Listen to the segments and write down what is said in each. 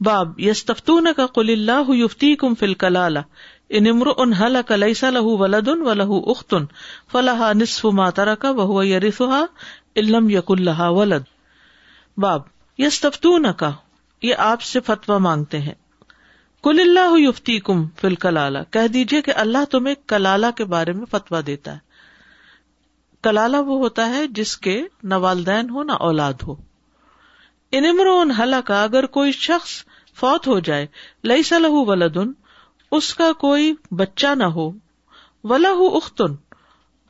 باب یستفتون کا کل اللہ یفتی کم فل کلال ان امر ان حل کلیسا لہ ولد و لہ اختن فلاح نصف ماترا کا بہ یریفا علم یق اللہ ولد۔ باب یس تفتون کا یہ آپ سے فتوا مانگتے ہیں۔ کل اللہ یفتی کم فل کلالہ کہہ دیجیے کہ اللہ تمہیں کلالہ کے بارے میں فتوا دیتا ہے۔ کلالہ وہ ہوتا ہے جس کے نہ والدین ہو نہ اولاد ہو۔ ان ان حلق کا اگر کوئی شخص فوت ہو جائے۔ لئی سلح ولدن اس کا کوئی بچہ نہ ہو۔ ولا اختن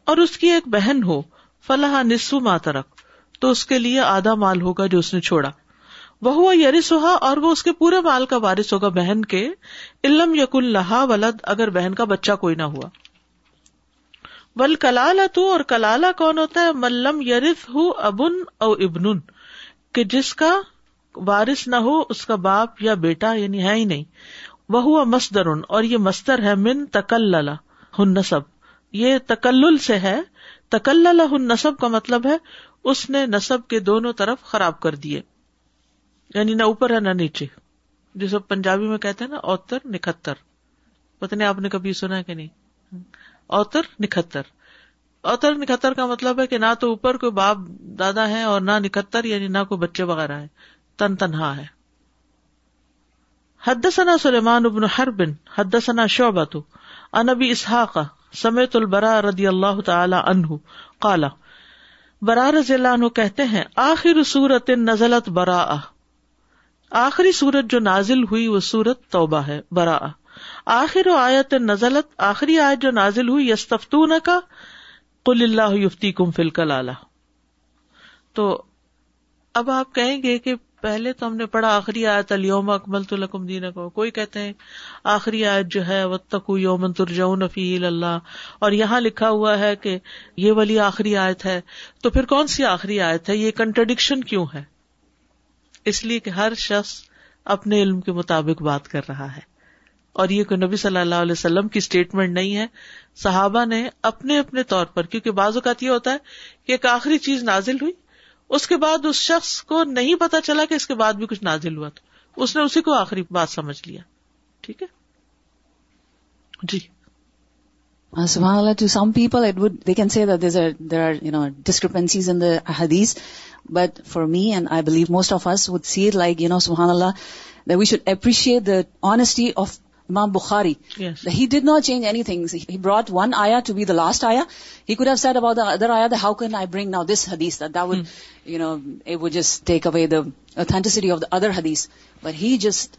اور اس کی ایک بہن ہو۔ فلاح نسو ماترک تو اس کے لیے آدھا مال ہوگا جو اس نے چھوڑا۔ وہ یریس ہوا اور وہ اس کے پورے مال کا وارث ہوگا بہن کے۔ علم یق اللہ ولد، اگر بہن کا بچہ کوئی نہ ہوا۔ ول کلال تو اور کلالہ کون ہوتا ہے؟ ملم یریف ہُو ابن او ابن کہ جس کا وارث نہ ہو، اس کا باپ یا بیٹا یعنی ہے ہی نہیں۔ وہ ہوا مستر اور یہ مستر ہے من تکل ہن نصب۔ یہ تکل سے ہے۔ تکل ہن نصب کا مطلب ہے، اس نے نصب کے دونوں طرف خراب کر دیے۔ یعنی نہ اوپر ہے نہ نیچے۔ جسے پنجابی میں کہتے ہیں نا، اوتر نکھتر۔ پتہ نہیں آپ نے کبھی سنا ہے کہ نہیں؟ اوتر نکھتر۔ اوتر نکھتر کا مطلب ہے کہ نہ تو اوپر کوئی باپ دادا ہے اور نہ نکھتر یعنی نہ کوئی بچے وغیرہ ہے تن تنہا ہے۔ حد ثنا سلیمان ابن ہر بن حد ثنا شعبت انبی اسحاق، سمیت البرا رضی اللہ تعالی عنہ کالا برا رضی اللہ عنہ کہتے ہیں، آخر سورت نزلت برا آخری سورت جو نازل ہوئی، وہ سورت توبہ ہے برا آخر آیت نزلت، آخری آیت جو نازل ہوئی یستفتون کا کل اللہ یفتی کم فل کلالہ تو اب آپ کہیں گے کہ پہلے تو ہم نے پڑھا آخری آیت الوم اکمل تو لکم دین کو کوئی کہتے ہیں، آخری آیت جو ہے وہ یومن ترجون فی اللہ. اور یہاں لکھا ہوا ہے کہ یہ والی آخری آیت ہے۔ تو پھر کون سی آخری آیت ہے؟ یہ کنٹرڈکشن کیوں ہے؟ اس لیے کہ ہر شخص اپنے علم کے مطابق بات کر رہا ہے۔ اور یہ کوئی نبی صلی اللہ علیہ وسلم کی اسٹیٹمنٹ نہیں ہے، صحابہ نے اپنے اپنے طور پر، کیونکہ بعض اوقات یہ ہوتا ہے کہ ایک آخری چیز نازل ہوئی اس کے بعد اس شخص کو نہیں پتا چلا کہ اس کے بعد بھی کچھ نازل ہوا تو اس نے اسی کو آخری بات سمجھ لیا۔ ٹھیک ہے؟ جی۔ Some people they can see there are you know discrepancies in حدیث but for me and I believe most of us would say like you know سبحان اللہ we should appreciate the honesty of Imam Bukhari. Yes. He did not change anything. He brought one ayah to be the last ayah. He could have said about the other ayah, how can I bring now this hadith? That, that would, mm. you know, it would just take away the authenticity of the other hadith. But he just...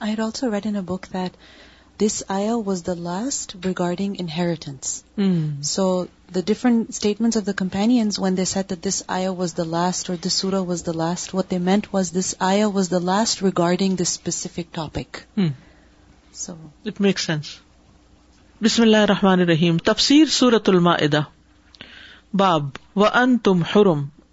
I had also read in a book that this ayah was the last regarding inheritance. Mm. So the different statements of the companions when they said that this ayah was the last or this surah was the last, what they meant was this ayah was the last regarding this specific topic. Mm. So it makes sense. Bismillah ar-Rahman ar-Rahim. Tafsir Suratul Ma'idah. Bab wa antum hurum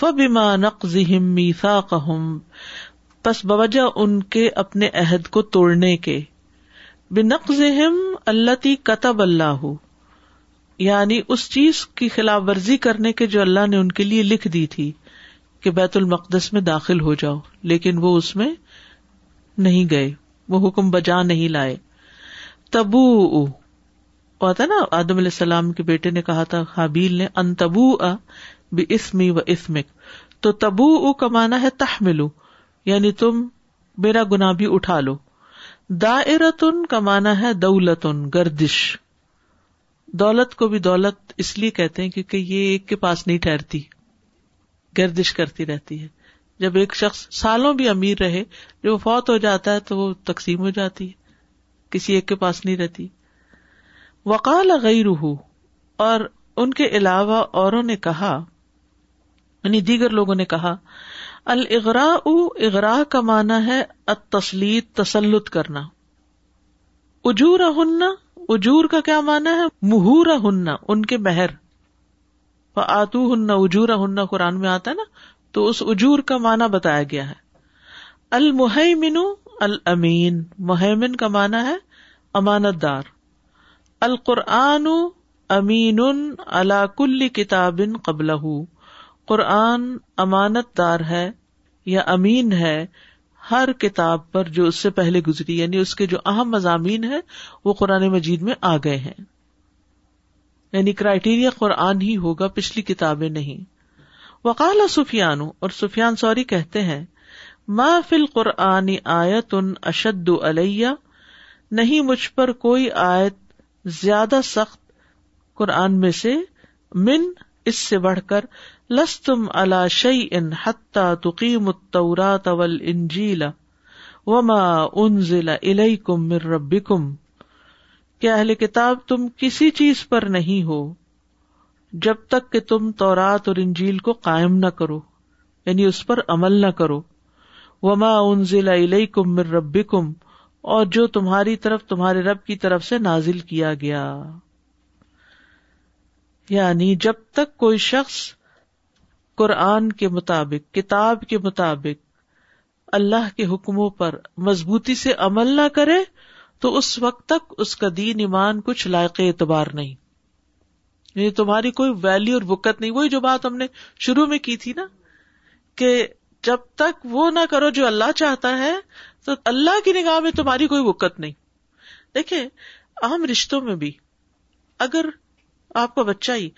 فبما نقضهم ميثاقهم پس بوجہ ان کے اپنے عہد کو توڑنے کے۔ بنقضهم التي كتب اللہ یعنی اس چیز کی خلاف ورزی کرنے کے جو اللہ نے ان کے لیے لکھ دی تھی کہ بیت المقدس میں داخل ہو جاؤ، لیکن وہ اس میں نہیں گئے، وہ حکم بجا نہیں لائے۔ تبو ہوتا نا، آدم علیہ السلام کے بیٹے نے کہا تھا، حابیل نے ان تبو بے اسمی و اسمک تو تبو او کمانا ہے تحملو یعنی تم میرا گنا بھی اٹھا لو۔ دائرتن کمانا ہے دولتن، گردش۔ دولت کو بھی دولت اس لیے کہتے ہیں کیونکہ یہ ایک کے پاس نہیں ٹھہرتی، گردش کرتی رہتی ہے۔ جب ایک شخص سالوں بھی امیر رہے جو فوت ہو جاتا ہے تو وہ تقسیم ہو جاتی ہے، کسی ایک کے پاس نہیں رہتی۔ وقال غیر اور ان کے علاوہ اوروں نے کہا یعنی دیگر لوگوں نے کہا الغرا اغرا کا مانا ہے تسلیت تسلط کرنا۔ اجور ہننا اجور کا کیا مانا ہے؟ مہور ہننا ان کے مہر۔ آتو ہننا اجور ہننا قرآن میں آتا ہے نا، تو اس اجور کا معنی بتایا گیا ہے۔ المحمن المین محمن کا معنی ہے امانت دار القرآن امین اللہ کل کتاب قبل قرآن امانت دار ہے یا امین ہے، ہر کتاب پر جو اس سے پہلے گزری یعنی اس کے جو اہم مضامین ہے وہ قرآن مجید میں آ گئے ہیں۔ یعنی کرائٹیریا قرآن ہی ہوگا، پچھلی کتابیں نہیں۔ وقال سفیان، اور سفیان سوری کہتے ہیں، ما فل قرآنی آیت ان اشد علیہ، نہیں مجھ پر کوئی آیت زیادہ سخت قرآن میں سے، من اس سے بڑھ کر لس تم اللہ شعی ان حتہ تقیم التورات والانجیل وما انزل الیکم من ربکم۔ کہ اہل کتاب تم کسی چیز پر نہیں ہو، جب تک کہ تم تورات اور انجیل کو قائم نہ کرو یعنی اس پر عمل نہ کرو۔ وما انزل الیکم من ربکم، اور جو تمہاری طرف، تمہارے رب کی طرف سے نازل کیا گیا۔ یعنی جب تک کوئی شخص قرآن کے مطابق، کتاب کے مطابق اللہ کے حکموں پر مضبوطی سے عمل نہ کرے، تو اس وقت تک اس کا دین ایمان کچھ لائق اعتبار نہیں۔ یعنی تمہاری کوئی ویلو اور بکت نہیں، وہی جو بات ہم نے شروع میں کی تھی نا، کہ جب تک وہ نہ کرو جو اللہ چاہتا ہے، تو اللہ کی نگاہ میں تمہاری کوئی بکت نہیں۔ دیکھے عام رشتوں میں بھی اگر آپ کا بچہ ہی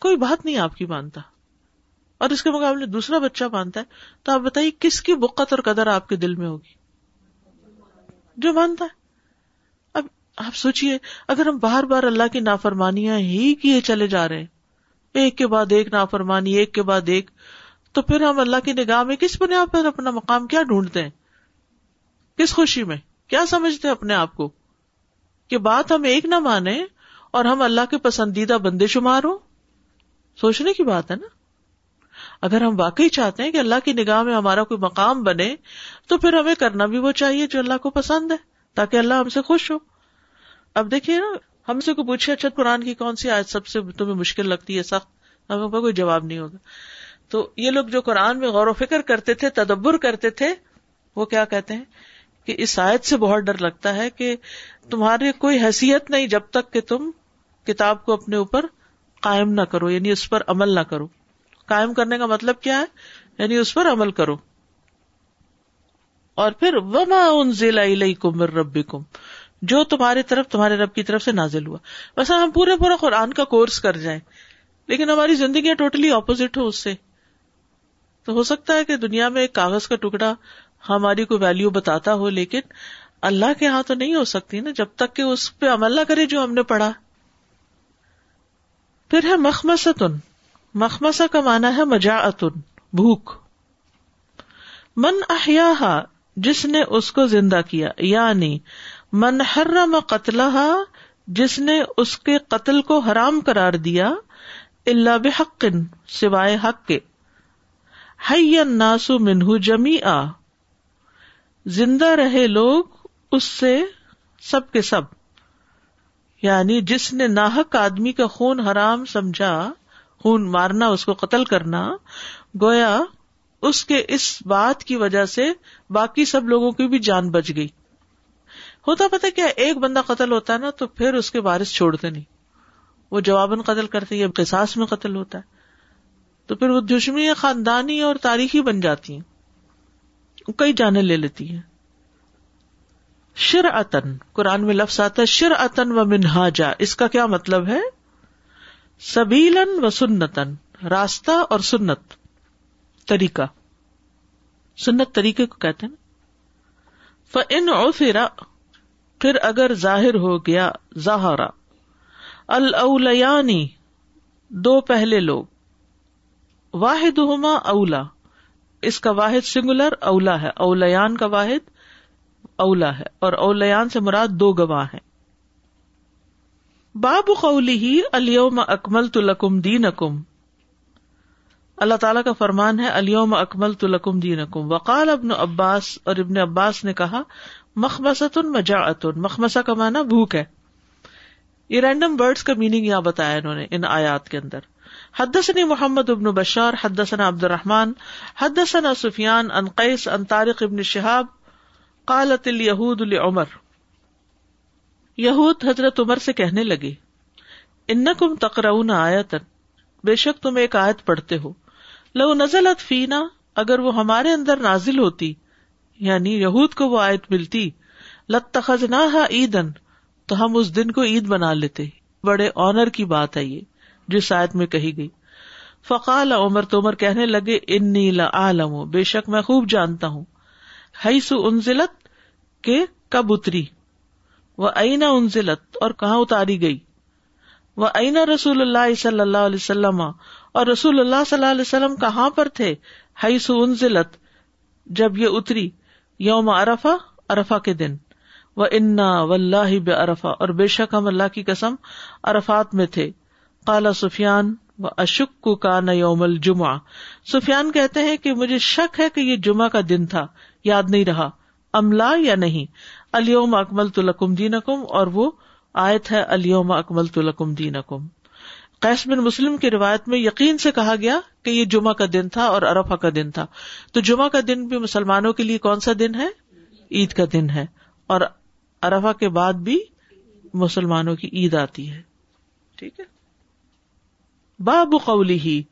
کوئی بات نہیں آپ کی مانتا اور اس کے مقابلے دوسرا بچہ مانتا ہے، تو آپ بتائیے کس کی بکت اور قدر آپ کے دل میں ہوگی؟ جو مانتا ہے۔ اب آپ سوچیے اگر ہم بار بار اللہ کی نافرمانیاں ہی کیے چلے جا رہے ہیں، ایک کے بعد ایک نافرمانی، ایک کے بعد ایک، تو پھر ہم اللہ کی نگاہ میں کس بنیاد پر اپنا مقام کیا ڈھونڈتے ہیں؟ کس خوشی میں؟ کیا سمجھتے ہیں اپنے آپ کو؟ کہ بات ہم ایک نہ مانے اور ہم اللہ کے پسندیدہ بندے شمار ہوں؟ سوچنے کی بات ہے نا۔ اگر ہم واقعی چاہتے ہیں کہ اللہ کی نگاہ میں ہمارا کوئی مقام بنے، تو پھر ہمیں کرنا بھی وہ چاہیے جو اللہ کو پسند ہے، تاکہ اللہ ہم سے خوش ہو۔ اب دیکھیے نا، ہم سے کو پوچھے اچھا قرآن کی کون سی آج سب سے تمہیں مشکل لگتی ہے، سخت؟ ہمیں کوئی جواب نہیں ہوگا۔ تو یہ لوگ جو قرآن میں غور و فکر کرتے تھے، تدبر کرتے تھے، وہ کیا کہتے ہیں؟ کہ اس آیت سے بہت ڈر لگتا ہے کہ تمہاری کوئی حیثیت نہیں جب تک کہ تم کتاب کو اپنے اوپر قائم نہ کرو یعنی اس پر عمل نہ کرو۔ قائم کرنے کا مطلب کیا ہے؟ یعنی اس پر عمل کرو۔ اور پھر وما ان ضلع کمر ربی کم جو تمہاری طرف، تمہارے رب کی طرف سے نازل ہوا۔ ویسا ہم پورے پورا قرآن کا کورس کر جائیں۔ لیکن ہماری زندگیاں ٹوٹلی اپوزٹ ہو اس سے۔ تو ہو سکتا ہے کہ دنیا میں ایک کاغذ کا ٹکڑا ہماری کوئی ویلو بتاتا ہو، لیکن اللہ کے ہاں تو نہیں ہو سکتی نا، جب تک کہ اس پہ عمل نہ کرے جو ہم نے پڑھا۔ پھر ہے مخمسن مخمسا کا مانا ہے مجا اتن بھوک۔ من احیا جس نے اس کو زندہ کیا یعنی من حرم قتل جس نے اس کے قتل کو حرام کرار دیا اللہ بحق سوائے حق کے۔ ناسو منہ جمی آ زندہ رہے لوگ اس سے سب کے سب۔ یعنی جس نے ناحک آدمی کا خون حرام سمجھا خون مارنا، اس کو قتل کرنا، گویا اس کے اس بات کی وجہ سے باقی سب لوگوں کی بھی جان بچ گئی۔ ہوتا پتا کیا، ایک بندہ قتل ہوتا ہے نا، تو پھر اس کے بارش چھوڑتے نہیں۔ وہ جواباً قتل کرتے یا قصاص میں قتل ہوتا ہے۔ تو پھر وہ دشمنی خاندانی اور تاریخی بن جاتی ہیں۔ کئی جانے لے لیتی ہیں۔ شر اتن قرآن میں لفظ آتا ہے شر اتن و منہاجا۔ اس کا کیا مطلب ہے؟ سبیلن و سنتن راستہ اور سنت، طریقہ۔ سنت طریقے کو کہتے ہیں۔ فن او پھر اگر ظاہر ہو گیا ظاہرا الاولیانی دو پہلے لوگ۔ واحد ہوما اولا، اس کا واحد سنگولر، اولا ہے۔ اولیان کا واحد، اولا ہے۔ اور اولیان سے مراد دو گواہ ہیں۔ باب قولی ہی اکمل تو لکم دین اکم اللہ تعالیٰ کا فرمان ہے الوم اکمل تو لکم دین اکم وقال ابن عباس، اور ابن عباس نے کہا، مخمسۃ مجا اتن مخمسا کا مانا بھوک ہے۔ یہ رینڈم برڈس کا میننگ یہاں بتایا انہوں نے ان آیات کے اندر۔ حدثني محمد ابن بشار، حدثنا عبد الرحمن، حدثنا سفیان ان قیس ان طارق ابن شہاب، قالت الیہود لعمر۔ یہود حضرت عمر سے کہنے لگے، انکم تقرؤون آیتا، بے شک تم ایک آیت پڑھتے ہو۔ لو نزلت فینا، اگر وہ ہمارے اندر نازل ہوتی یعنی یہود کو وہ آیت ملتی لتخذناها عیدن تو ہم اس دن کو عید بنا لیتے۔ بڑے آنر کی بات ہے یہ جس آیت میں کہی گئی۔ فقال عمر، تو عمر کہنے لگے، انی لعالم بے شک میں خوب جانتا ہوں۔ حیث انزلت کے کب اتری؟ وہ اینا انزلت اور کہاں اتاری گئی؟ وہ اینا رسول اللہ صلی اللہ علیہ وسلم اور رسول اللہ صلی اللہ علیہ وسلم کہاں پر تھے؟ حیث انزلت جب یہ اتری، یوم ارفا ارفا کے دن۔ وہ انا و اللہ بے ارفا اور بے شک ہم اللہ کی قسم ارفات میں تھے۔ کالا سفیان و اشک کا نہ یوم الجمہ سفیان کہتے ہیں کہ مجھے شک ہے کہ یہ جمعہ کا دن تھا، یاد نہیں رہا املا یا نہیں؟ الوم اکمل تو لکم دین اکم اور وہ آیت ہے الوم اکمل تو لکم دین اکم قیس بن مسلم کی روایت میں یقین سے کہا گیا کہ یہ جمعہ کا دن تھا اور ارفا کا دن تھا۔ تو جمعہ کا دن بھی مسلمانوں کے لیے کون سا دن ہے؟ عید کا دن ہے۔ اور ارفا کے بعد بھی مسلمانوں کی عید آتی ہے۔ ٹھیک ہے؟ باب قولی ہی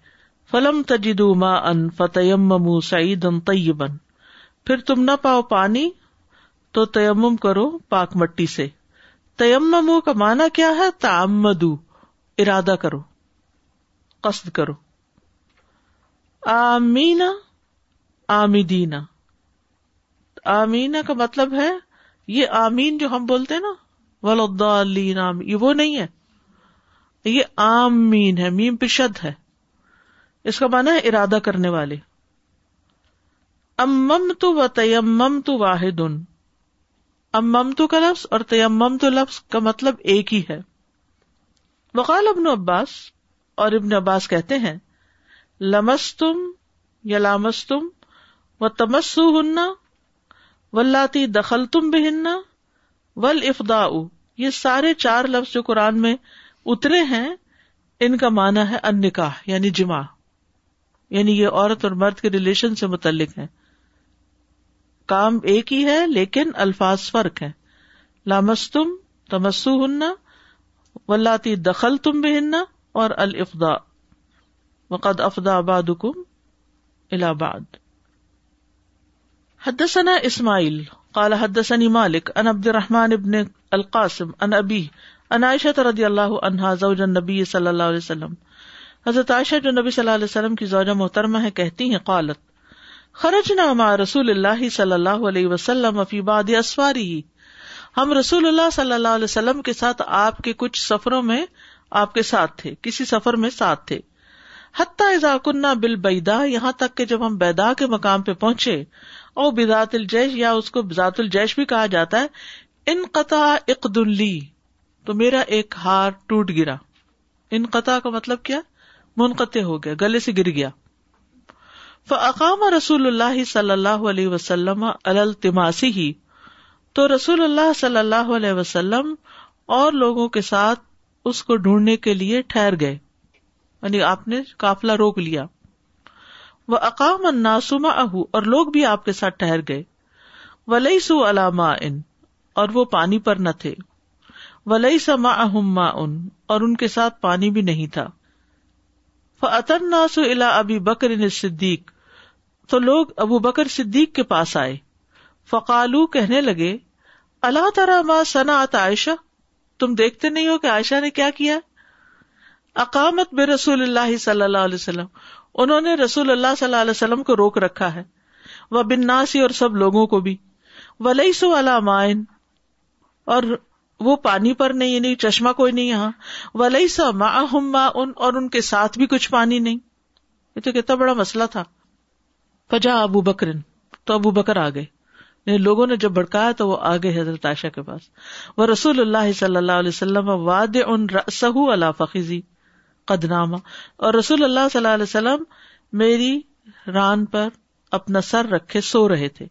فلم تجدو ما ان فتیم سعید ان طیبن پھر تم نہ پاؤ پانی تو تیمم کرو پاک مٹی سے۔ تیمم کا مانا کیا ہے؟ تعمدو، ارادہ کرو، قصد کرو۔ آمینا آمدینا آمینا کا مطلب ہے، یہ آمین جو ہم بولتے ہیں نا ولدین یہ وہ نہیں ہے۔ یہ عام مین ہے، میم پشد ہے۔ اس کا مانا ہے ارادہ کرنے والے۔ امم تو و تیمم تو واحد امم تو کا لفظ اور تیمم تو لفظ کا مطلب ایک ہی ہے۔ وقال ابن عباس اور ابن عباس کہتے ہیں لمس تم یا لامس تم و تمسو ہننا ولاتی دخل تم بہننا ول افدا یہ سارے چار لفظ جو قرآن میں اترے ہیں، ان کا معنی ہے ان نکاح یعنی جمع یعنی یہ عورت اور مرد کے ریلیشن سے متعلق ہے۔ کام ایک ہی ہے، لیکن الفاظ فرق ہے لامستم تمسو ہننا ولاتی دخل تم بہننا اور الفدا وقد افدا آباد کم الہباد حدثنا اسماعیل، قال حدثني مالک ان عبد الرحمن ابن القاسم ان ابی ان عائشہ رضی اللہ عنہا زوج النبی صلی اللہ علیہ وسلم۔ حضرت عائشہ جو نبی صلی اللہ علیہ وسلم کی زوجہ محترمہ ہے کہتی ہیں، قالت خرجنا مع رسول اللہ صلی اللہ علیہ وسلم فی بعض اسواری ہم رسول اللہ صلی اللہ علیہ وسلم کے ساتھ آپ کے کچھ سفروں میں آپ کے ساتھ تھے، کسی سفر میں ساتھ تھے۔ حتیٰ اذا کننا بالبیدا یہاں تک کہ جب ہم بیدا کے مقام پہ پہنچے، او بذات الجیش، یا اس کو بذات الجیش بھی کہا جاتا ہے ان قطع اقد تو میرا ایک ہار ٹوٹ گرا۔ ان قطع کا مطلب کیا؟ منقطع ہو گیا، گلے سے گر گیا۔ فقام رسول اللہ صلی اللہ علیہ وسلم التماسی ہی تو رسول اللہ صلی اللہ علیہ وسلم اور لوگوں کے ساتھ اس کو ڈھونڈنے کے لیے ٹھہر گئے یعنی آپ نے کافلا روک لیا۔ وہ اقام ناسما اہ اور لوگ بھی آپ کے ساتھ ٹہر گئے۔ ولی سو علامہ ان اور وہ پانی پر نہ تھے۔ ولی سما اہم ان اور ان کے ساتھ پانی بھی نہیں تھا۔ فطن ناسو الا ابی بکر صدیق تو لوگ ابو بکر صدیق کے پاس آئے۔ فقالو کہنے لگے اللہ ترا ما سنا عائشہ؟ تم دیکھتے نہیں ہو کہ عائشہ نے کیا کیا؟ اقامت بے رسول اللہ صلی اللہ علیہ وسلم۔ انہوں نے رسول اللہ صلی اللہ علیہ وسلم کو روک رکھا ہے۔ وہ بناسی اور سب لوگوں کو بھی۔ ولی سو علامائن اور وہ پانی پر نہیں یعنی چشمہ کوئی نہیں یہاں۔ ولی سا ما ان اور ان کے ساتھ بھی کچھ پانی نہیں۔ یہ تو کتنا بڑا مسئلہ تھا۔ فجا ابو بکرن تو ابو بکر آ گئے۔ یعنی لوگوں نے جب بڑکایا تو وہ آگے حضرت عائشہ کے پاس۔ وہ رسول اللہ صلی اللہ علیہ وسلم واد ان سہو اللہ فخیزی قدنامہ اور رسول اللہ صلی اللہ علیہ وسلم میری ران پر اپنا سر رکھے سو رہے تھے۔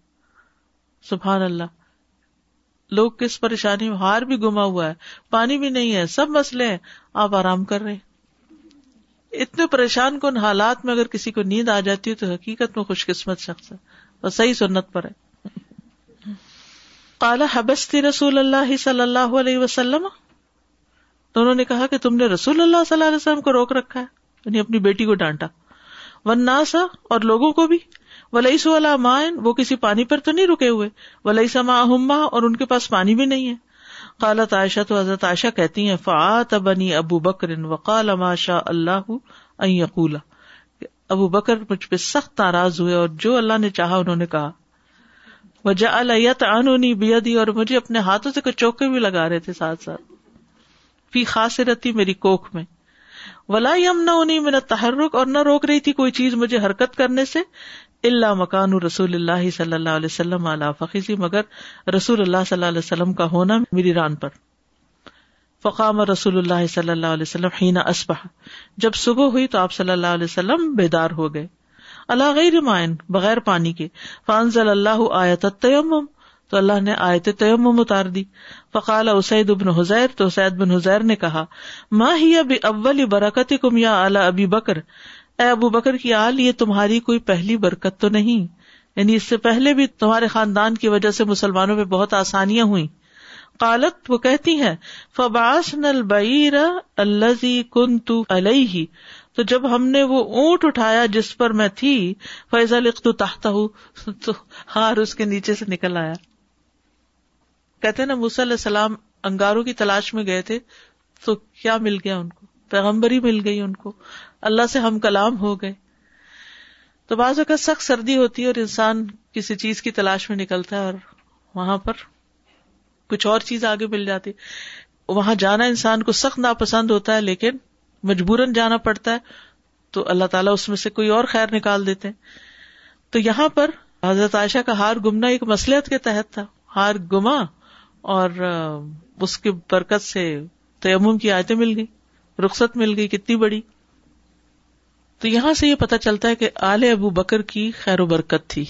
سبحان اللہ۔ لوگ کس پریشانی میں، ہار بھی گما ہوا ہے، پانی بھی نہیں ہے، سب مسئلے ہیں۔ آپ آرام کر رہے اتنے پریشان کن حالات میں اگر کسی کو نیند آ جاتی ہے تو حقیقت میں خوش قسمت شخص ہے اور صحیح سنت پر ہے۔ کالا حبستی رسول اللہ صلی اللہ علیہ وسلم۔ تو انہوں نے کہا کہ تم نے رسول اللہ صلی اللہ علیہ وسلم کو روک رکھا ہے یعنی اپنی بیٹی کو ڈانٹا۔ ون اور لوگوں کو بھی۔ ولی والا مائن وہ کسی پانی پر تو نہیں رکے ہوئے۔ ولی سما ہما اور ان کے پاس پانی بھی نہیں ہے۔ قالت عائشہ، تو حضرت عائشہ کہتی ہیں فعت بنی ابو بکر وقال ما شاء اللہ ان یقولا۔ ابو بکر مجھ پہ سخت ناراض ہوئے اور جو اللہ نے چاہا انہوں نے کہا۔ وجہ الیت عنونی بیدی اور مجھے اپنے ہاتھوں سے کچھ چوکے بھی لگا رہے تھے ساتھ ساتھ۔ فی خاص رہتی میری کوکھ میں۔ ولا یم نہ انہیں میرا تحرک اور نہ روک رہی تھی کوئی چیز مجھے حرکت کرنے سے۔ اللہ مکان رسول اللہ صلی اللہ علیہ وسلم فخیزی مگر رسول اللہ صلی اللہ علیہ وسلم کا ہونا میری ران پر۔ فقام رسول اللہ صلی اللہ علیہ وسلم ہینا اسبح جب صبح ہوئی تو آپ صلی اللہ علیہ وسلم بیدار ہو گئے۔ اللہ غیر مائن بغیر پانی کے۔ فانزل اللہ آیت تیمم تو اللہ نے آیت تیمم اتار دی۔ فقال اسید ابن حزیر، تو سید بن حزیر نے کہا ماں ہی اب اول برکت کم یا اعلی ابی بکر؟ اے ابو بکر کی آل، یہ تمہاری کوئی پہلی برکت تو نہیں۔ یعنی اس سے پہلے بھی تمہارے خاندان کی وجہ سے مسلمانوں میں بہت آسانیاں ہوئی قالت، وہ کہتی ہے فباس نل الزی کن تو علیہ تو جب ہم نے وہ اونٹ اٹھایا جس پر میں تھی فیضا لکھ تحت ہوں تو ہار اس کے نیچے سے نکل آیا۔ کہتے نا علیہ السلام انگاروں کی تلاش میں گئے تھے، تو کیا مل گیا ان کو؟ پیغمبری مل گئی ان کو۔ اللہ سے ہم کلام ہو گئے۔ تو بعض اوقات سخت سردی ہوتی ہے اور انسان کسی چیز کی تلاش میں نکلتا ہے اور وہاں پر کچھ اور چیز آگے مل جاتی وہاں جانا انسان کو سخت ناپسند ہوتا ہے لیکن مجبوراً جانا پڑتا ہے۔ تو اللہ تعالیٰ اس میں سے کوئی اور خیر نکال دیتے ہیں۔ تو یہاں پر حضرت عائشہ کا ہار گمنا ایک مسلحت کے تحت تھا۔ ہار گما اور اس کی برکت سے تیمم کی آیتیں مل گئی رخصت مل گئی کتنی بڑی۔ تو یہاں سے یہ پتا چلتا ہے کہ آل ابو بکر کی خیر و برکت تھی۔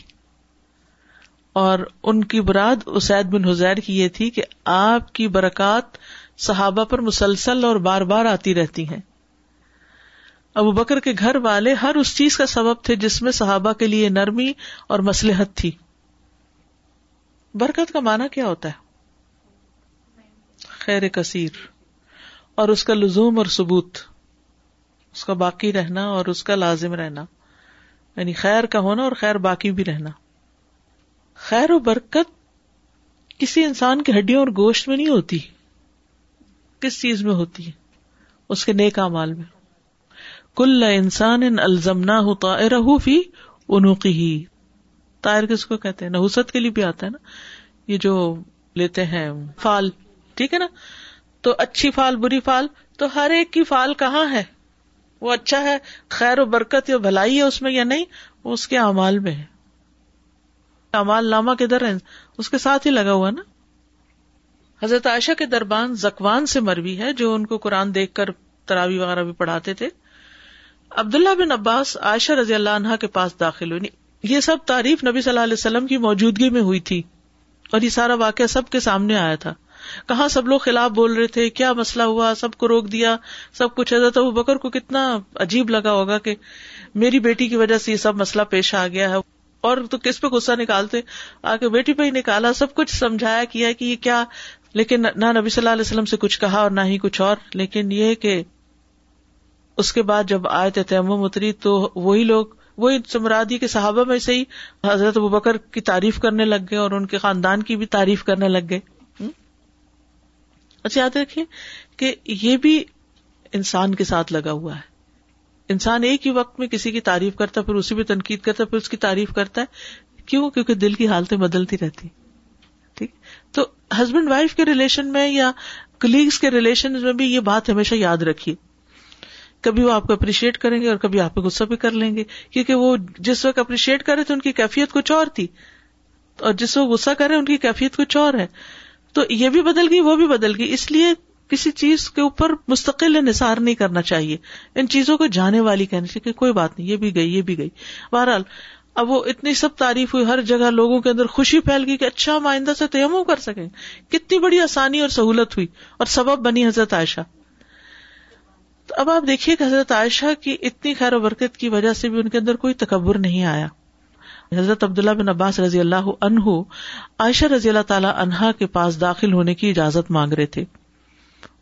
اور ان کی براد اسید بن حزیر کی یہ تھی کہ آپ کی برکات صحابہ پر مسلسل اور بار بار آتی رہتی ہیں۔ ابو بکر کے گھر والے ہر اس چیز کا سبب تھے جس میں صحابہ کے لیے نرمی اور مسلحت تھی۔ برکت کا معنی کیا ہوتا ہے؟ خیر کثیر۔ اور اس کا لزوم اور ثبوت۔ اس کا باقی رہنا اور اس کا لازم رہنا۔ یعنی خیر کا ہونا اور خیر باقی بھی رہنا۔ خیر و برکت کسی انسان کی ہڈیوں اور گوشت میں نہیں ہوتی۔ کس چیز میں ہوتی ہے؟ اس کے نیک مال میں۔ کل انسان ان الزم نہ ہوتا رہو فی انوقی ہی تائر کس کو کہتے ہیں؟ نحوست کے لیے بھی آتا ہے نا۔ یہ جو لیتے ہیں فال، ٹھیک ہے نا؟ تو اچھی فال، بری فال، تو ہر ایک کی فال کہاں ہے؟ وہ اچھا ہے، خیر و برکت یا بھلائی ہے اس میں یا نہیں، وہ اس کے امال میں ہے۔ امال نامہ کدھر ہے؟ اس کے ساتھ ہی لگا ہوا نا۔ حضرت عائشہ کے دربان زکوان سے مروی ہے، جو ان کو قرآن دیکھ کر تراوی وغیرہ بھی پڑھاتے تھے۔ عبداللہ بن عباس عائشہ رضی اللہ عنہ کے پاس داخل ہوئی یہ سب تعریف نبی صلی اللہ علیہ وسلم کی موجودگی میں ہوئی تھی اور یہ سارا واقعہ سب کے سامنے آیا تھا۔ کہاں سب لوگ خلاف بول رہے تھے؟ کیا مسئلہ ہوا؟ سب کو روک دیا، سب کچھ۔ حضرت ابو بکر کو کتنا عجیب لگا ہوگا کہ میری بیٹی کی وجہ سے یہ سب مسئلہ پیش آ گیا ہے۔ اور تو کس پہ غصہ نکالتے؟ آ کے بیٹی پہ ہی نکالا، سب کچھ سمجھایا کیا کہ یہ کیا، لیکن نہ نبی صلی اللہ علیہ وسلم سے کچھ کہا اور نہ ہی کچھ اور۔ لیکن یہ کہ اس کے بعد جب آئے تھے تیمم اتری تو وہی لوگ، وہی سمرادی کے صحابہ میں سے ہی حضرت ابو بکر کی تعریف کرنے لگ گئے اور ان کے خاندان کی بھی تعریف کرنے لگ گئے۔ اچھا یاد رکھیے کہ یہ بھی انسان کے ساتھ لگا ہوا ہے۔ انسان ایک ہی وقت میں کسی کی تعریف کرتا ہے، پھر اسی پہ تنقید کرتا ہے، پھر اس کی تعریف کرتا ہے۔ کیوں؟ کیونکہ دل کی حالتیں بدلتی رہتی۔ ٹھیک؟ تو ہسبینڈ وائف کے ریلیشن میں یا کلیگس کے ریلیشن میں بھی یہ بات ہمیشہ یاد رکھیے۔ کبھی وہ آپ کو اپریشیٹ کریں گے اور کبھی آپ کو غصہ بھی کر لیں گے۔ کیونکہ وہ جس وقت اپریشیٹ کرے تو ان کی کیفیت کچھ اور تھی۔ اور جس وقت غصہ کرے، ان کی کیفیت کچھ اور ہے۔ تو یہ بھی بدل گئی، وہ بھی بدل گئی۔ اس لیے کسی چیز کے اوپر مستقل انحصار نہیں کرنا چاہیے۔ ان چیزوں کو جانے والی کہنی چاہیے کہ کوئی بات نہیں، یہ بھی گئی، یہ بھی گئی۔ بہرحال، اب وہ اتنی سب تعریف ہوئی، ہر جگہ لوگوں کے اندر خوشی پھیل گئی کہ اچھا آئندہ سے تیمو کر سکیں۔ کتنی بڑی آسانی اور سہولت ہوئی اور سبب بنی حضرت عائشہ۔ تو اب آپ دیکھیے کہ حضرت عائشہ کی اتنی خیر و برکت کی وجہ سے بھی ان کے اندر کوئی تکبر نہیں آیا۔ حضرت عبداللہ بن عباس رضی اللہ عنہ عائشہ رضی اللہ تعالی عنہا کے پاس داخل ہونے کی اجازت مانگ رہے تھے۔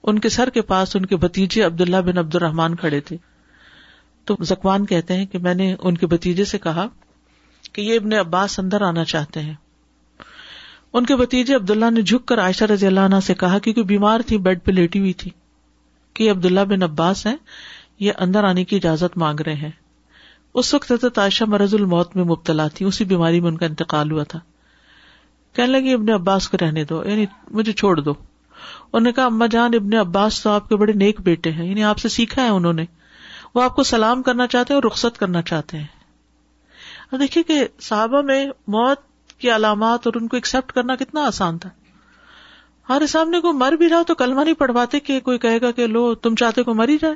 ان کے سر کے پاس ان کے بتیجے عبداللہ بن عبد الرحمان کھڑے تھے۔ تو زکوان کہتے ہیں کہ میں نے ان کے بتیجے سے کہا کہ یہ ابن عباس اندر آنا چاہتے ہیں۔ ان کے بتیجے عبداللہ نے جھک کر عائشہ رضی اللہ عنہ سے کہا کیونکہ بیمار تھی، بیڈ پہ لیٹی ہوئی تھی کہ عبداللہ بن عباس ہیں، یہ اندر آنے کی اجازت مانگ رہے ہیں۔ اس وقت حضرت عائشہ مرض الموت میں مبتلا تھی، اسی بیماری میں ان کا انتقال ہوا تھا۔ کہنے لگی ابن عباس کو رہنے دو یعنی مجھے چھوڑ دو۔ انہوں نے کہا، اما جان، ابن عباس تو آپ کے بڑے نیک بیٹے ہیں یعنی آپ سے سیکھا ہے انہوں نے۔ وہ آپ کو سلام کرنا چاہتے ہیں اور رخصت کرنا چاہتے ہیں۔ اب دیکھیے کہ صحابہ میں موت کی علامات اور ان کو ایکسپٹ کرنا کتنا آسان تھا۔ ہمارے سامنے کوئی مر بھی رہا تو کلمہ نہیں پڑھواتے کہ کوئی کہے گا کہ لو، تم چاہتے کو مر ہی جائے۔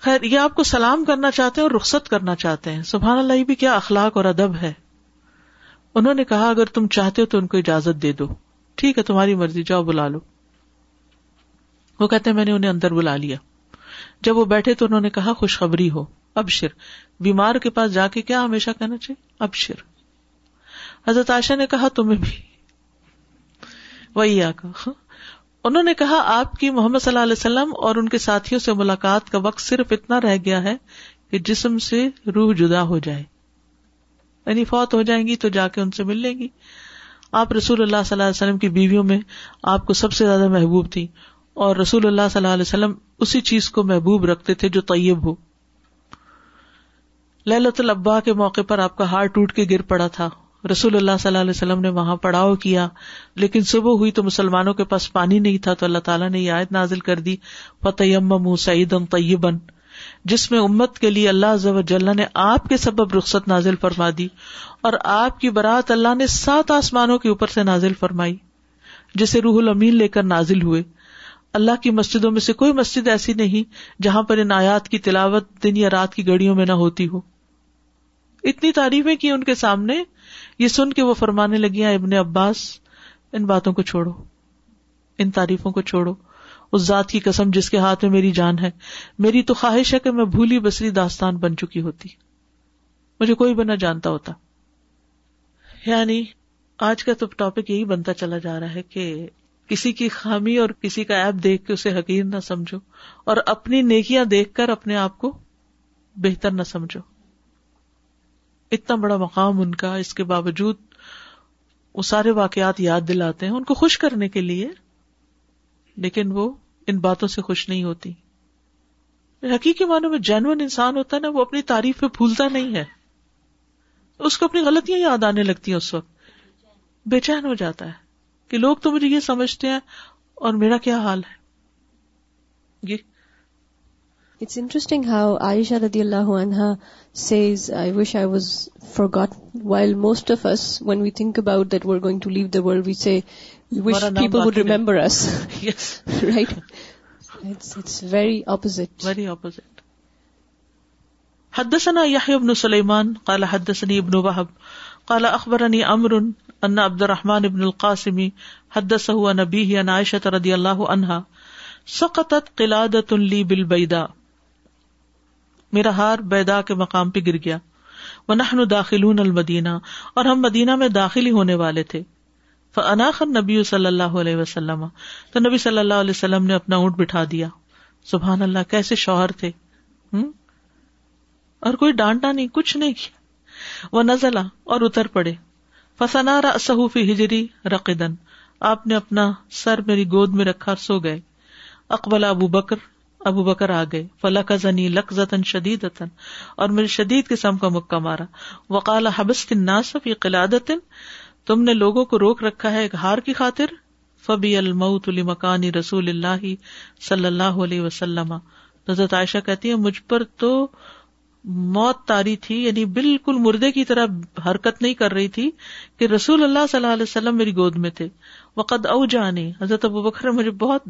خیر، یہ آپ کو سلام کرنا چاہتے ہیں اور رخصت کرنا چاہتے ہیں۔ سبحان اللہ بھی کیا اخلاق اور ادب ہے۔ انہوں نے کہا، اگر تم چاہتے ہو تو ان کو اجازت دے دو۔ ٹھیک ہے، تمہاری مرضی، جاؤ بلا لو۔ وہ کہتے میں نے انہیں اندر بلا لیا۔ جب وہ بیٹھے تو انہوں نے کہا، خوشخبری ہو اب شر بیمار کے پاس جا کے کیا ہمیشہ کہنا چاہیے؟ اب شر حضرت عائشہ نے کہا، تمہیں بھی۔ وہی آ انہوں نے کہا، آپ کی محمد صلی اللہ علیہ وسلم اور ان کے ساتھیوں سے ملاقات کا وقت صرف اتنا رہ گیا ہے کہ جسم سے روح جدا ہو جائے۔ یعنی فوت ہو جائیں گی تو جا کے ان سے مل لیں گی۔ آپ رسول اللہ صلی اللہ علیہ وسلم کی بیویوں میں آپ کو سب سے زیادہ محبوب تھی اور رسول اللہ صلی اللہ علیہ وسلم اسی چیز کو محبوب رکھتے تھے جو طیب ہو۔ للت الابا کے موقع پر آپ کا ہار ٹوٹ کے گر پڑا تھا۔ رسول اللہ صلی اللہ علیہ وسلم نے وہاں پڑاؤ کیا، لیکن صبح ہوئی تو مسلمانوں کے پاس پانی نہیں تھا، تو اللہ تعالیٰ نے یہ آیت نازل کر دی فتح سعید طیبن جس میں امت کے لیے اللہ جل نے آپ کے سبب رخصت نازل فرما دی، اور آپ کی برات اللہ نے سات آسمانوں کے اوپر سے نازل فرمائی، جسے روح الامین لے کر نازل ہوئے۔ اللہ کی مسجدوں میں سے کوئی مسجد ایسی نہیں جہاں پر ان آیات کی تلاوت دن یا رات کی گڑیوں میں نہ ہوتی ہو۔ اتنی تعریفیں کی ان کے سامنے یہ سن کے وہ فرمانے لگی ابن عباس، ان باتوں کو چھوڑو، ان تعریفوں کو چھوڑو، اس ذات کی قسم جس کے ہاتھ میں میری جان ہے۔ میری تو خواہش ہے کہ میں بھولی بسری داستان بن چکی ہوتی۔ مجھے کوئی بنا جانتا ہوتا۔ یعنی آج کا تو ٹاپک یہی بنتا چلا جا رہا ہے کہ کسی کی خامی اور کسی کا ایپ دیکھ کے اسے حقیر نہ سمجھو اور اپنی نیکیاں دیکھ کر اپنے آپ کو بہتر نہ سمجھو۔ اتنا بڑا مقام ان کا، اس کے باوجود وہ سارے واقعات یاد دلاتے ہیں، ان کو خوش کرنے کے لیے، لیکن وہ ان باتوں سے خوش نہیں ہوتی۔ حقیقی معنوں میں جینون انسان ہوتا ہے نا، وہ اپنی تعریف پہ بھولتا نہیں ہے۔ اس کو اپنی غلطیاں یاد آنے لگتی ہیں اس وقت۔ بے چین ہو جاتا ہے کہ لوگ تو مجھے یہ سمجھتے ہیں اور میرا کیا حال ہے؟ یہ It's interesting how Aisha radiallahu anha says, I wish I was forgotten, while most of us, when we think about that we're going to leave the world, we say, we wish people would remember us. Yes. Right? It's very opposite. Very opposite. حدثنا يحيى بن سليمان قال حدثني ابن وهب قال اخبرني عمرو ان عبد الرحمن بن القاسم حدثه عن ابيه عن عائشه رضي الله عنها سقطت قلاده لي بالبيداء میرا ہار بیدا کے مقام پہ گر گیا۔ وہ نحن داخل المدینہ اور ہم مدینہ میں داخل ہی ہونے والے تھے۔ نبی صلی اللہ علیہ وسلم۔ تو نبی صلی اللہ علیہ وسلم نے اپنا اونٹ بٹھا دیا۔ سبحان اللہ، کیسے شوہر تھے۔ اور کوئی ڈانٹا نہیں، کچھ نہیں کیا۔ وہ نزلہ اور اتر پڑے۔ فسنا صحوفی ہجری رقدن آپ نے اپنا سر میری گود میں رکھا، سو گئے۔ اکبل ابو بکر ابو بکر آ گئے۔ فلا کا زنی لک زتن شدید اور میرے شدید قسم کا مکہ مارا۔ وقال حبس ناصف یہ قلادت تم نے لوگوں کو روک رکھا ہے ایک ہار کی خاطر۔ فبی المعت علی مکانی رسول اللہ صلی اللہ علیہ وسلم۔ حضرت عائشہ کہتی ہے مجھ پر تو موت تاری تھی یعنی بالکل مردے کی طرح حرکت نہیں کر رہی تھی کہ رسول اللہ صلی اللہ علیہ وسلم میری گود میں تھے۔ وقد او جانی حضرت ابو بکر مجھے بہت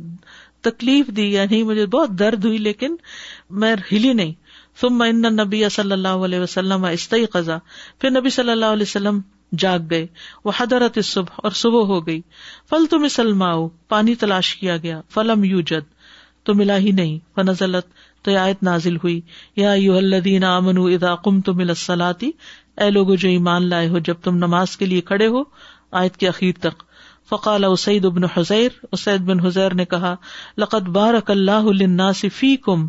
تکلیف دی یعنی مجھے بہت درد ہوئی، لیکن میں ہلی نہیں۔ ثم ان نبی صلی اللہ علیہ وسلم استعی قزا پھر نبی صلی اللہ علیہ وسلم جاگ گئے۔ وہ حضرت صبح اور صبح ہو گئی۔ فل تم سلما پانی تلاش کیا گیا۔ فلم یو جد تو ملا ہی نہیں۔ فنزلت، تو آیت نازل ہوئی۔ یا یو الدین امن ادا کم تو مل سلاتی اے لوگ جو ایمان لائے ہو جب تم نماز کے لیے کھڑے ہو، آیت کے اخیر تک۔ فقال اسعید ابن حزیر، اسید بن حزیر نے کہا لقت بارک اللہ الناس فی کم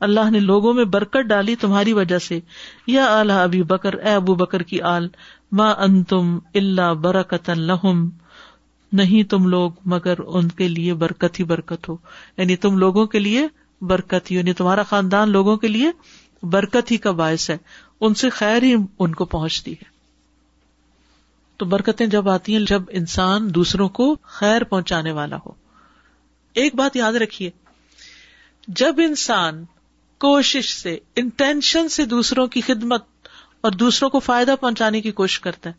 اللہ نے لوگوں میں برکت ڈالی تمہاری وجہ سے۔ یا اعلی ابی بکر، اے ابو بکر کی آل، ما ان تم اللہ برکت لہم، نہیں تم لوگ مگر ان کے لیے برکت ہی برکت ہو۔ یعنی تم لوگوں کے لیے برکت ہی یعنی تمہارا خاندان لوگوں کے لیے برکت ہی کا باعث ہے۔ ان سے خیر ہی ان کو پہنچتی ہے۔ تو برکتیں جب آتی ہیں، جب انسان دوسروں کو خیر پہنچانے والا ہو۔ ایک بات یاد رکھیے، جب انسان کوشش سے، انٹینشن سے دوسروں کی خدمت اور دوسروں کو فائدہ پہنچانے کی کوشش کرتا ہے،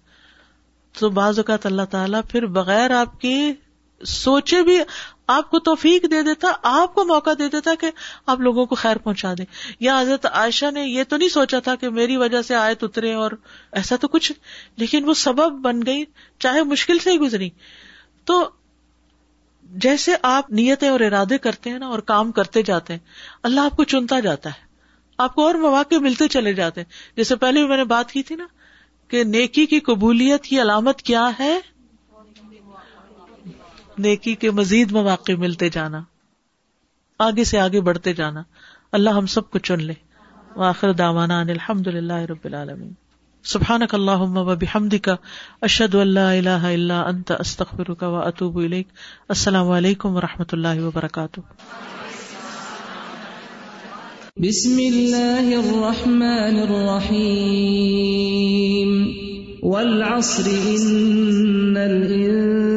تو بعض اوقات اللہ تعالیٰ پھر بغیر آپ کے سوچے بھی آپ کو توفیق دے دیتا، آپ کو موقع دے دیتا کہ آپ لوگوں کو خیر پہنچا دیں۔ یا حضرت عائشہ نے یہ تو نہیں سوچا تھا کہ میری وجہ سے آئے اترے اور ایسا تو کچھ، لیکن وہ سبب بن گئی، چاہے مشکل سے ہی گزری۔ تو جیسے آپ نیتیں اور ارادے کرتے ہیں نا اور کام کرتے جاتے ہیں، اللہ آپ کو چنتا جاتا ہے۔ آپ کو اور مواقع ملتے چلے جاتے ہیں۔ جیسے پہلے بھی میں نے بات کی تھی نا کہ نیکی کی قبولیت کی علامت کیا ہے؟ نیکی کے مزید مواقع ملتے جانا، آگے سے آگے بڑھتے جانا۔ اللہ ہم سب کو چن لے۔ آخر داوانا الحمد للہ رب العالمین۔ سبحان اللہ و بحمد کا اشد اللہ اللہ اللہ انت استخر کا و اطوب السلام علیکم و رحمۃ اللہ وبرکاتہ۔ بسم اللہ الرحمن الرحیم۔ والعصر ان الانسان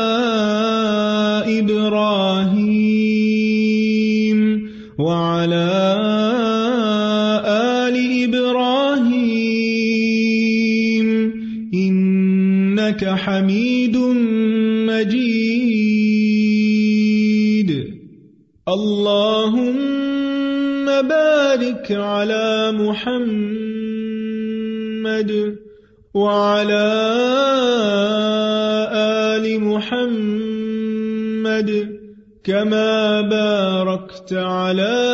إبراهيم وعلى كما باركت على